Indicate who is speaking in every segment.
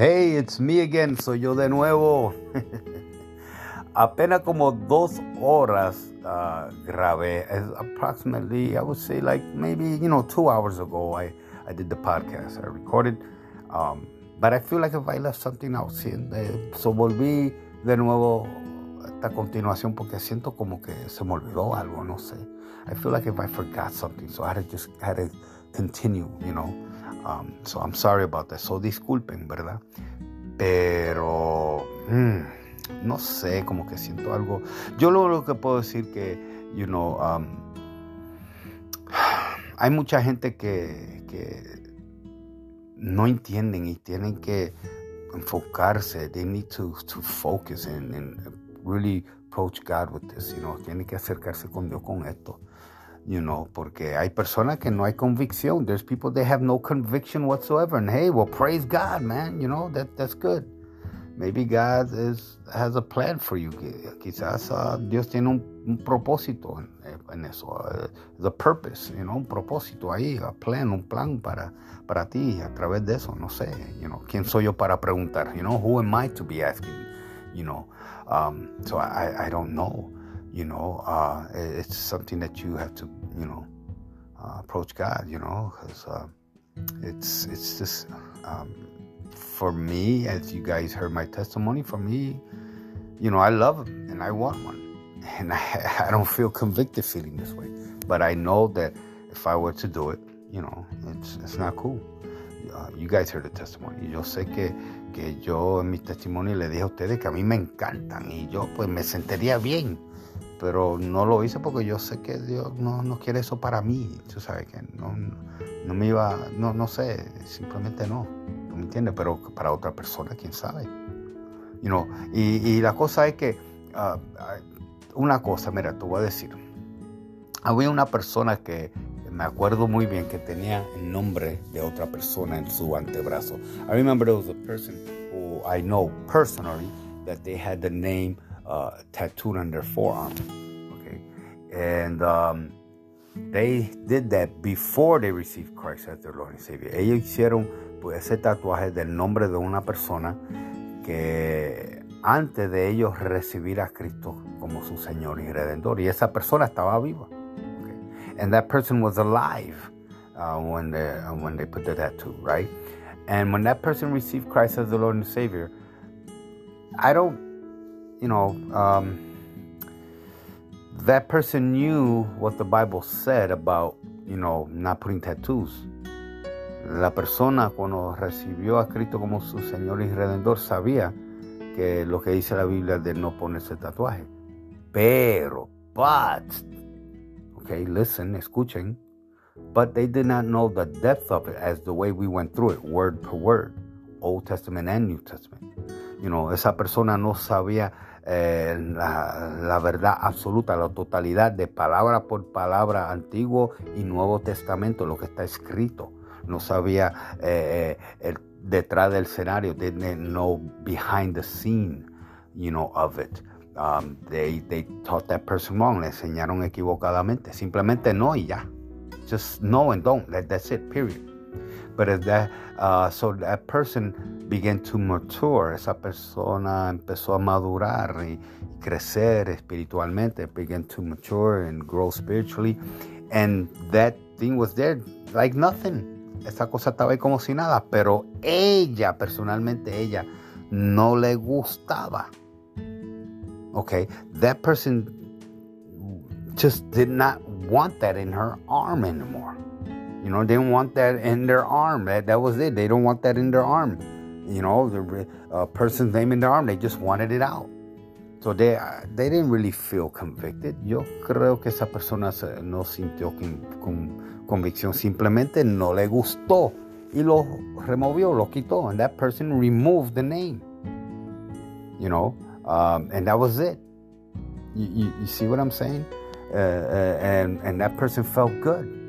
Speaker 1: Hey, it's me again, soy yo de nuevo. Apenas como dos horas uh, grabé. Approximately, I would say like maybe, you know, two hours ago I, I did the podcast. I recorded. Um, but I feel like if I left something out, so volví de nuevo esta continuación porque siento como que se me olvidó algo, no sé. I feel like if I forgot something, so I had to just had to continue, you know. Um, so I'm sorry about that. So disculpen, ¿verdad? Pero mm, no sé, como que siento algo. Yo lo, lo que puedo decir que, you know, um, hay mucha gente que, que no entienden y tienen que enfocarse. They need to, to focus and, and really approach God with this, you know. Tienen que acercarse con Dios con esto you know, porque hay personas que no hay convicción. There's people that have no conviction whatsoever. And hey, well, praise God, man. You know, that that's good. Maybe God is, has a plan for you. Quizás uh, Dios tiene un, un propósito en, en eso. Uh, the purpose, you know, un propósito ahí, a plan, un plan para, para ti a través de eso. No sé, you know, ¿quién soy yo para preguntar? You know, who am I to be asking? You know, um, so I, I don't know you know, uh, it's something that you have to, you know, uh, approach God, you know, because uh, it's it's just um, for me, as you guys heard my testimony, for me, you know, I love him and I want one, and I, I don't feel convicted feeling this way, but I know that if I were to do it, you know, it's it's not cool. Uh, you guys heard the testimony. Yo sé que, que yo en mi testimonio le dije a ustedes que a mí me encantan y yo pues me sentiría bien pero no lo hice porque yo sé que Dios no, no quiere eso para mí, tú sabes que no, no me iba, no, no sé, simplemente no, ¿tú me entiendes? Pero para otra persona, quién sabe. You know, y, y, la cosa es que, uh, una cosa, mira, te voy a decir, había una persona que me acuerdo muy bien que tenía el nombre de otra persona en su antebrazo. I remember there was a person who I know personally that they had the name uh, tattooed on their forearm. And um, they did that before they received Christ as their Lord and Savior. Ellos hicieron pues, ese tatuaje del nombre de una persona que antes de ellos recibir a Cristo como su Señor y Redentor. Y esa persona estaba viva. Okay? And that person was alive uh, when, they, uh, when they put the tattoo, right? And when that person received Christ as the Lord and Savior, I don't you know, um, that person knew what the Bible said about, you know, not putting tattoos. La persona cuando recibió a Cristo como su Señor y Redentor sabía que lo que dice la Biblia de no ponerse tatuaje. Pero, but, okay, listen, escuchen, but they did not know the depth of it as the way we went through it, word per word, Old Testament and New Testament. You know, esa persona no sabía eh, la, la, verdad absoluta, la totalidad de palabra por palabra, Antiguo y Nuevo Testamento, lo que está escrito. No sabía eh, el, detrás del escenario, didn't know behind the scene, you know, of it. Um, they, they taught that person wrong, le enseñaron equivocadamente. Simplemente no y ya. Just no and don't. That's it, period. But as that, uh, so that person began to mature, esa persona empezó a madurar y crecer espiritualmente, began to mature and grow spiritually, and that thing was there like nothing. Esa cosa estaba como si nada, pero ella, personalmente ella, no le gustaba. Okay, that person just did not want that in her arm anymore. You know, they didn't want that in their arm. That, that was it. They don't want that in their arm. You know, the uh, person's name in their arm. They just wanted it out. So they, uh, they didn't really feel convicted. Yo creo que esa persona no sintió con, con, convicción. Simplemente no le gustó. Y lo removió, lo quitó. And that person removed the name. You know, um, and that was it. You, you, you see what I'm saying? Uh, uh and, and that person felt good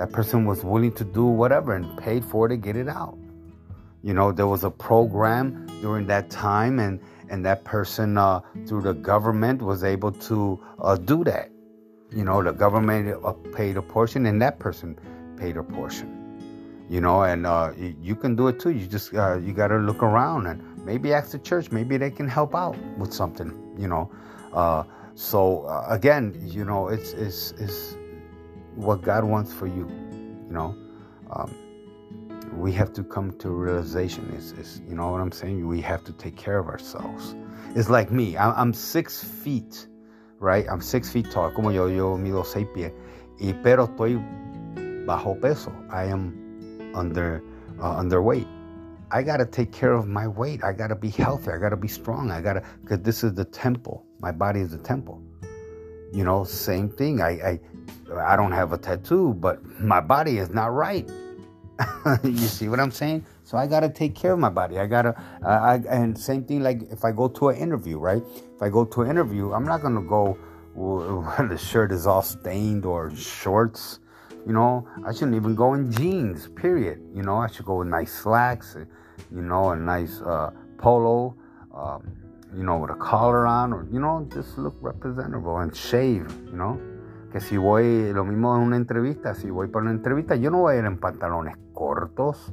Speaker 1: that person was willing to do whatever and paid for it to get it out. You know, there was a program during that time, and and that person uh, through the government was able to uh, do that. You know, the government uh, paid a portion, and that person paid a portion. you know, and uh, you can do it too. You just uh, you got to look around and maybe ask the church. Maybe they can help out with something, you know. Uh, so again, you know, it's it's it's what God wants for you, you know. Um, we have to come to realization is, is you know what i'm saying? We have to take care of ourselves. It's like me i'm, six feet right? I'm six feet tall como yo yo mido seis pies y pero estoy bajo peso. I am under uh, underweight. I gotta take care of my weight. I gotta be healthy. I gotta be strong. I gotta because this is the temple. My body is the temple you know same thing i i i don't have a tattoo but my body is not right you see what I'm saying? So I gotta take care of my body. I gotta, uh, I, and same thing like if I go to an interview, right? If I go to an interview, I'm not gonna go where the shirt is all stained or shorts. You know, I shouldn't even go in jeans. Period. You know, I should go with nice slacks. You know, a nice uh, polo. Um, you know, with a collar on, or you know, just look representable and shave. You know. que si voy, lo mismo en una entrevista, si voy para una entrevista, yo no voy a ir en pantalones cortos,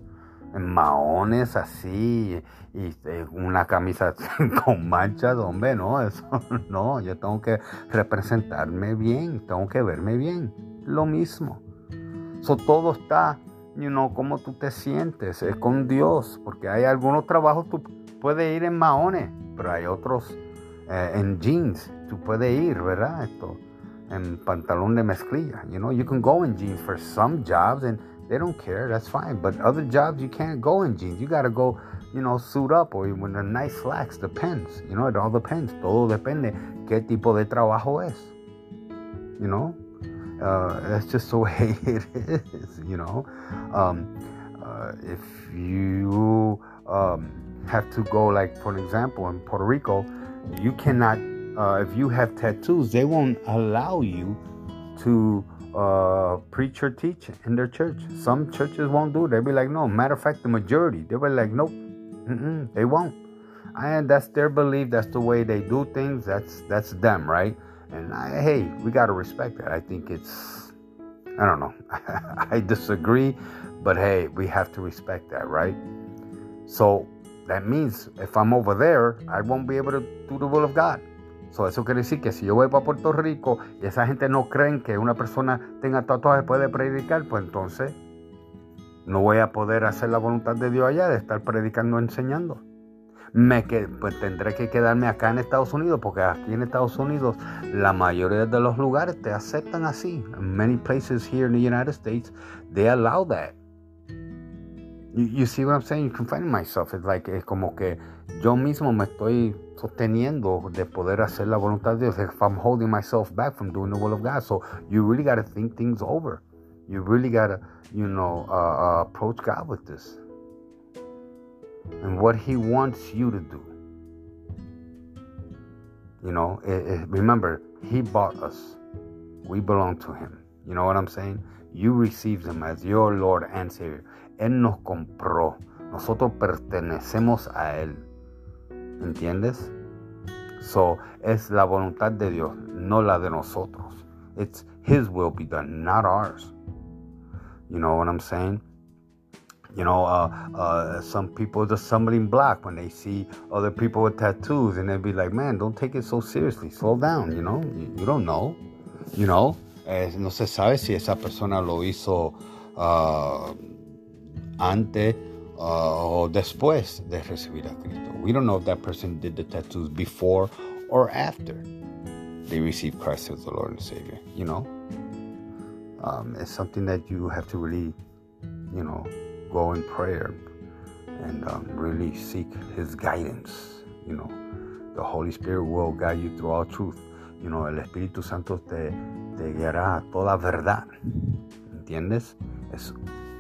Speaker 1: en maones así, y, eh, una camisa con manchas, hombre, no, eso no, yo tengo que representarme bien, tengo que verme bien, lo mismo. So, todo está, you know, cómo tú te sientes, es con Dios, porque hay algunos trabajos tú puedes ir en maones, pero hay otros eh, en jeans, tú puedes ir, ¿verdad? Esto and pantalón de mezclilla. You know, you can go in jeans for some jobs and they don't care. That's fine. But other jobs, you can't go in jeans. You got to go, you know, suit up or with a nice slacks. Depends. You know, it all depends. Todo depende qué tipo de trabajo es. You know, uh, that's just the way it is. You know, um, uh, if you um, have to go, like for an example, in Puerto Rico, you cannot uh, if you have tattoos, they won't allow you to uh, preach or teach in their church. Some churches won't do it. They'll be like, no. Matter of fact, the majority, they'll be like, nope, they won't. And that's their belief. That's the way they do things. That's that's them, right? And I, hey, we gotta respect that. I think it's, I don't know. I disagree, but hey, we have to respect that, right? So that means if I'm over there, I won't be able to do the will of God. eso quiere decir que si yo voy para Puerto Rico y esa gente no creen que una persona tenga tatuajes puede predicar, pues entonces no voy a poder hacer la voluntad de Dios allá de estar predicando, enseñando. Me que, pues tendré que quedarme acá en Estados Unidos, porque aquí en Estados Unidos la mayoría de los lugares te aceptan así. In many places here in the United States, they allow that. You, see what I'm saying? You can find myself. It's like, es como que yo mismo me estoy sosteniendo de poder hacer la voluntad de Dios. If I'm holding myself back from doing the will of God. So you really got to think things over. You really got to, you know, uh, uh, approach God with this. And what He wants you to do. You know, it, it, remember, He bought us. We belong to Him. You know what I'm saying? You received Him as your Lord and Savior. Él nos compró. Nosotros pertenecemos a Él. ¿Entiendes? So, es la voluntad de Dios, no la de nosotros. It's His will be done, not ours. You know what I'm saying? You know, uh, uh, some people just stumbling block when they see other people with tattoos, and they be like, "Man, don't take it so seriously. Slow down." You know, you, don't know. You know, eh, no se sabe si esa persona lo hizo uh, antes uh, o después de recibir a Cristo. We don't know if that person did the tattoos before or after they received Christ as the Lord and Savior. You know, um, it's something that you have to really, you know, go in prayer and um, really seek His guidance. You know, the Holy Spirit will guide you through all truth. You know, el Espíritu Santo te, te guiará a toda verdad. ¿Entiendes? Es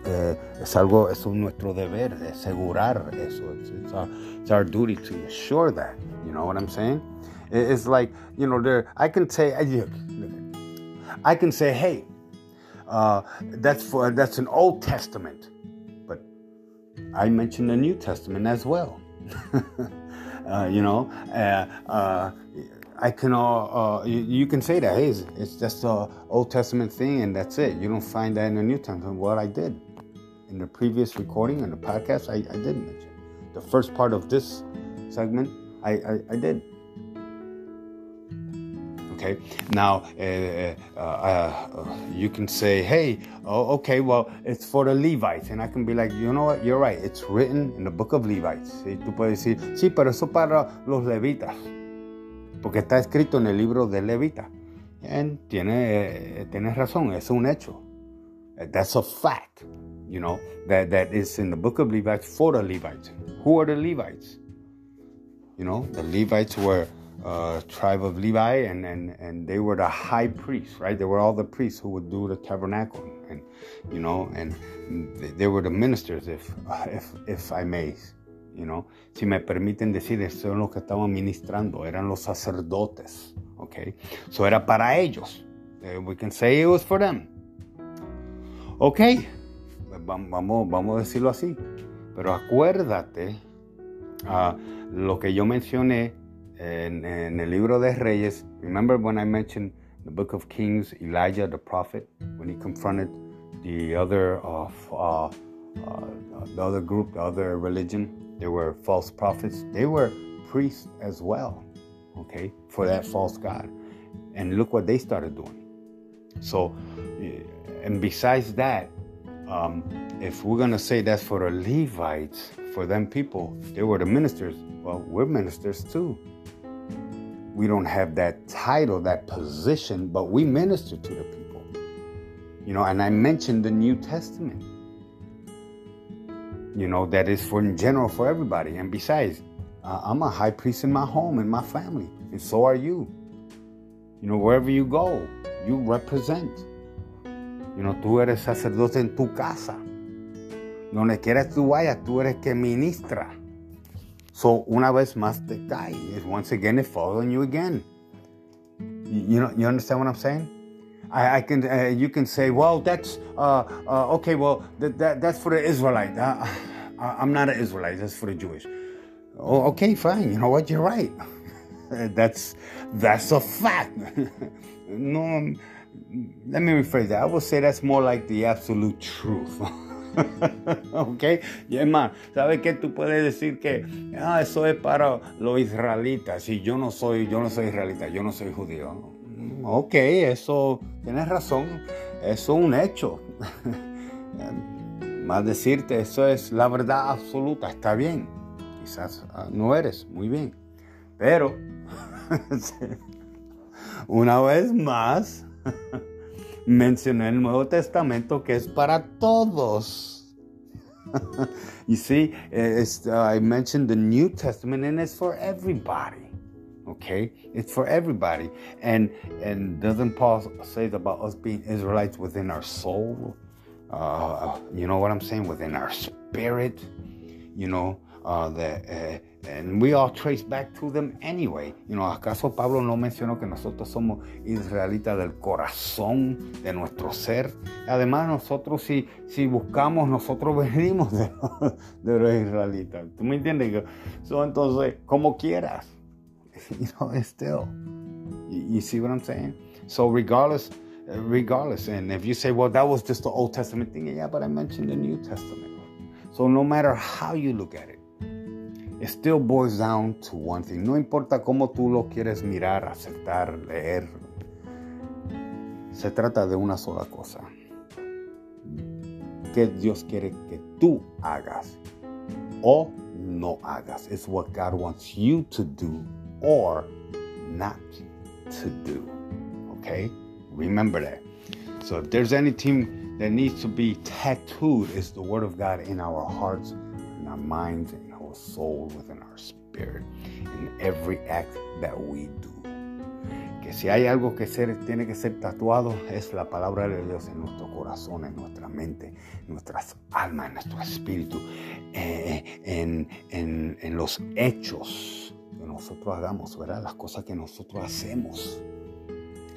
Speaker 1: eh, es algo, es nuestro deber, asegurar eso. It's, it's, our, it's, our, duty to assure that. You know what I'm saying? It's like, you know, there, I can say, I can say, hey, uh, that's for that's an Old Testament, but I mentioned the New Testament as well. uh, you know, uh, uh I can uh, you, you, can say that hey, it's, it's just a Old Testament thing and that's it. You don't find that in the New Testament. What I did, in the previous recording and the podcast, I, I did mention. The first part of this segment, I, I, I did. Okay, now uh, uh, uh, you can say, hey, oh, okay, well, it's for the Levites. And I can be like, you know what, you're right, it's written in the book of Levites. ¿sí? Tú puedes decir, sí, pero eso para los levitas. Porque está escrito en el libro de Levita. Y tiene, eh, tienes razón, es un hecho. That's a fact, you know, that, that is in the book of Levites for the Levites. Who are the Levites? You know, the Levites were uh, tribe of Levi, and, and, and they were the high priests, right? They were all the priests who would do the tabernacle, and you know, and they were the ministers, if if if I may, you know. Si me permiten decir, son los que estaban ministrando, eran los sacerdotes, okay? So era para ellos. Uh, we can say it was for them. Okay, vamos, vamos a decirlo así. Pero acuérdate uh, lo que yo mencioné in, in the libro de Reyes, remember when I mentioned the book of Kings, Elijah the prophet, when he confronted the other of uh, uh, the other group, the other religion, they were false prophets. They were priests as well, okay, for that false god. And look what they started doing. So, and besides that, um, if we're gonna say that's for the Levites, for them people, they were the ministers. Well, we're ministers too we don't have that title, that position, but we minister to the people. You know, and I mentioned the New Testament. You know, that is for in general for everybody. And besides, uh, I'm a high priest in my home, in my family, and so are you. You know, wherever you go, you represent. You know, tú eres sacerdote en tu casa. Donde quieras tú vayas, tú eres que ministra. So una vez más te cae. Once again, it falls on you again. You know, you understand what I'm saying? I, I can, uh, you can say, well, that's uh, uh, okay. Well, that, that, that's for the Israelite. Uh, I'm not an Israelite. That's for the Jewish. Oh, okay, fine. You know what? You're right. that's that's a fact. no, let me rephrase that. I would say that's more like the absolute truth. ok, y es más, ¿sabes qué? Tú puedes decir que ah, eso es para los israelitas. Y yo no soy, yo no soy israelita, yo no soy judío. Ok, eso, tienes razón, eso es un hecho. más decirte, eso es la verdad absoluta, está bien. Quizás ah, no eres, muy bien. Pero, una vez más, mencioné el Nuevo Testamento que es para todos. you see, uh, I mentioned the New Testament and it's for everybody. Okay, it's for everybody. And and doesn't Paul say about us being Israelites within our soul? Uh, you know what I'm saying? Within our spirit. You know uh, the And we all trace back to them anyway. You know, ¿Acaso Pablo no mencionó que nosotros somos israelitas del corazón de nuestro ser? Además, nosotros si, si buscamos, nosotros venimos de, los israelitas. ¿Tú me entiendes? So, entonces, como quieras. You know, still. You, you see what I'm saying? So regardless, regardless, and if you say, well, that was just the Old Testament thing, yeah, but I mentioned the New Testament. So no matter how you look at it, it still boils down to one thing. No importa cómo tú lo quieres mirar, aceptar, leer. Se trata de una sola cosa. ¿Qué Dios quiere que tú hagas o no hagas? It's what God wants you to do or not to do. Okay? Remember that. So if there's anything that needs to be tattooed, it's the Word of God in our hearts, in our minds, soul, within our spirit, in every act that we do. Que si hay algo que ser, tiene que ser tatuado es la palabra de Dios en nuestro corazón, en nuestra mente, en nuestras almas, en nuestro espíritu, eh, en, en, en los hechos que nosotros hagamos, ¿verdad? Las cosas que nosotros hacemos.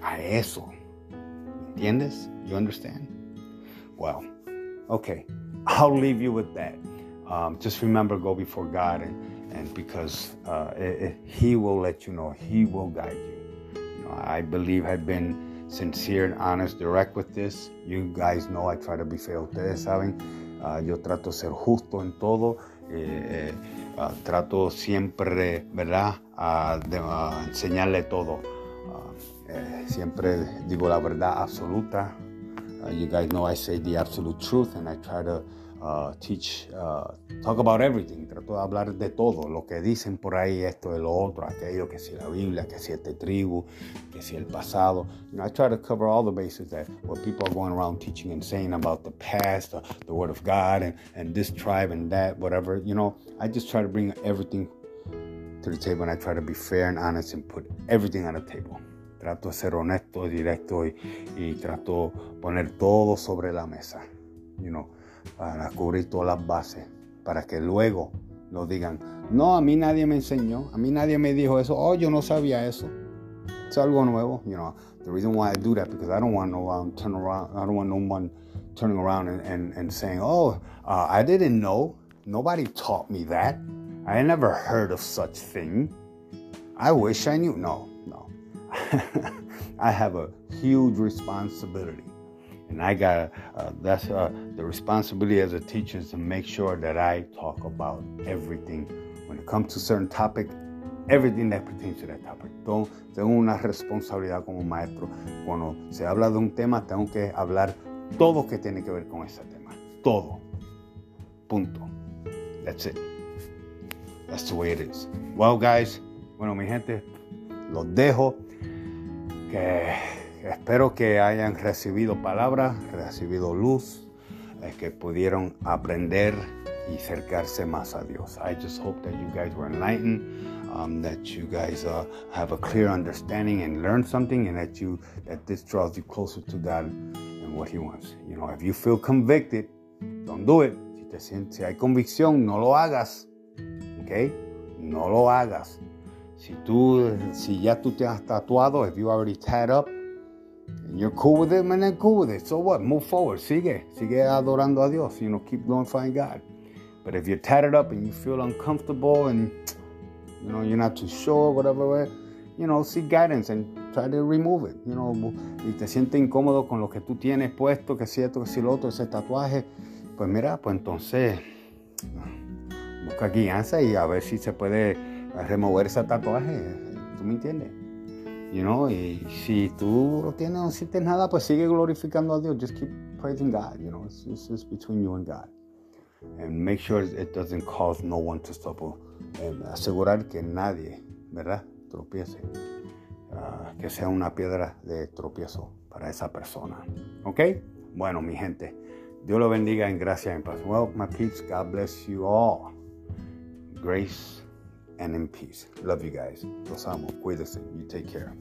Speaker 1: A eso. ¿Entiendes? You understand? Well, okay. I'll leave you with that. Um, just remember go before God and, and because uh, it, it, He will let you know, He will guide you. you know, I believe I've been sincere and honest, direct with this. You guys know I try to be fair. Ustedes saben, uh, yo trato ser justo en todo. Eh, eh, uh, trato siempre, ¿verdad?, enseñarle todo. Eh, siempre digo la verdad absoluta. Uh, you guys know I say the absolute truth and I try to uh, teach, uh, talk about everything. Trato de hablar de todo, lo que dicen por ahí, esto, de lo otro, aquello, que si la Biblia, que si este tribu, que si el pasado. You know, I try to cover all the bases that what people are going around teaching and saying about the past, uh, the Word of God, and, and this tribe and that, whatever. You know, I just try to bring everything to the table and I try to be fair and honest and put everything on the table. Trato de ser honesto, directo y, y trato poner todo sobre la mesa. You know, para cubrir todas las bases, para que luego no digan, no, a mí nadie me enseñó, a mí nadie me dijo eso, oh, yo no sabía eso. Es algo nuevo, you know. The reason why I do that because I don't want no one turn around, I don't want no one turning around and, and, and saying, oh, uh, I didn't know. Nobody taught me that. I never heard of such thing. I wish I knew. No, no. I have a huge responsibility. And I got uh, that's uh, the responsibility as a teacher is to make sure that I talk about everything when it comes to certain topic, everything that pertains to that topic. Entonces, tengo una responsabilidad como maestro. Cuando se habla de un tema, tengo que hablar todo que tiene que ver con ese tema. Todo. Punto. That's it. That's the way it is. Well, guys, bueno, mi gente, los dejo. Que espero que hayan recibido palabra, recibido luz, eh, que pudieron aprender y acercarse más a Dios. I just hope that you guys were enlightened, um, that you guys uh, have a clear understanding and learn something, and that you that this draws you closer to God and what He wants. You know, if you feel convicted, don't do it. Si te sientes, si hay convicción, no lo hagas. Okay, no lo hagas. Si tú, si ya tú te has tatuado, if you already tied up, you're cool with it, man, then cool with it. So what? Move forward. Sigue. Sigue adorando a Dios. You know, keep glorifying God. But if you're tatted up and you feel uncomfortable and, you know, you're not too sure, whatever, you know, seek guidance and try to remove it. You know, y te sientes incómodo con lo que tú tienes puesto, que si esto, que si lo otro, ese tatuaje, pues mira, pues entonces busca guianza y a ver si se puede remover ese tatuaje. ¿Tú me entiendes? You know, y si tú no tienes, no sientes nada, pues sigue glorificando a Dios. Just keep praising God. You know, it's, it's between you and God. And make sure it doesn't cause no one to stumble. And asegurar que nadie, ¿verdad? Tropiece. Uh, que sea una piedra de tropiezo para esa persona. ¿Ok? Bueno, mi gente. Dios lo bendiga en gracia y en paz. Well, my peeps, God bless you all. Grace and in peace. Love you guys. Los amo. Cuídense. You take care.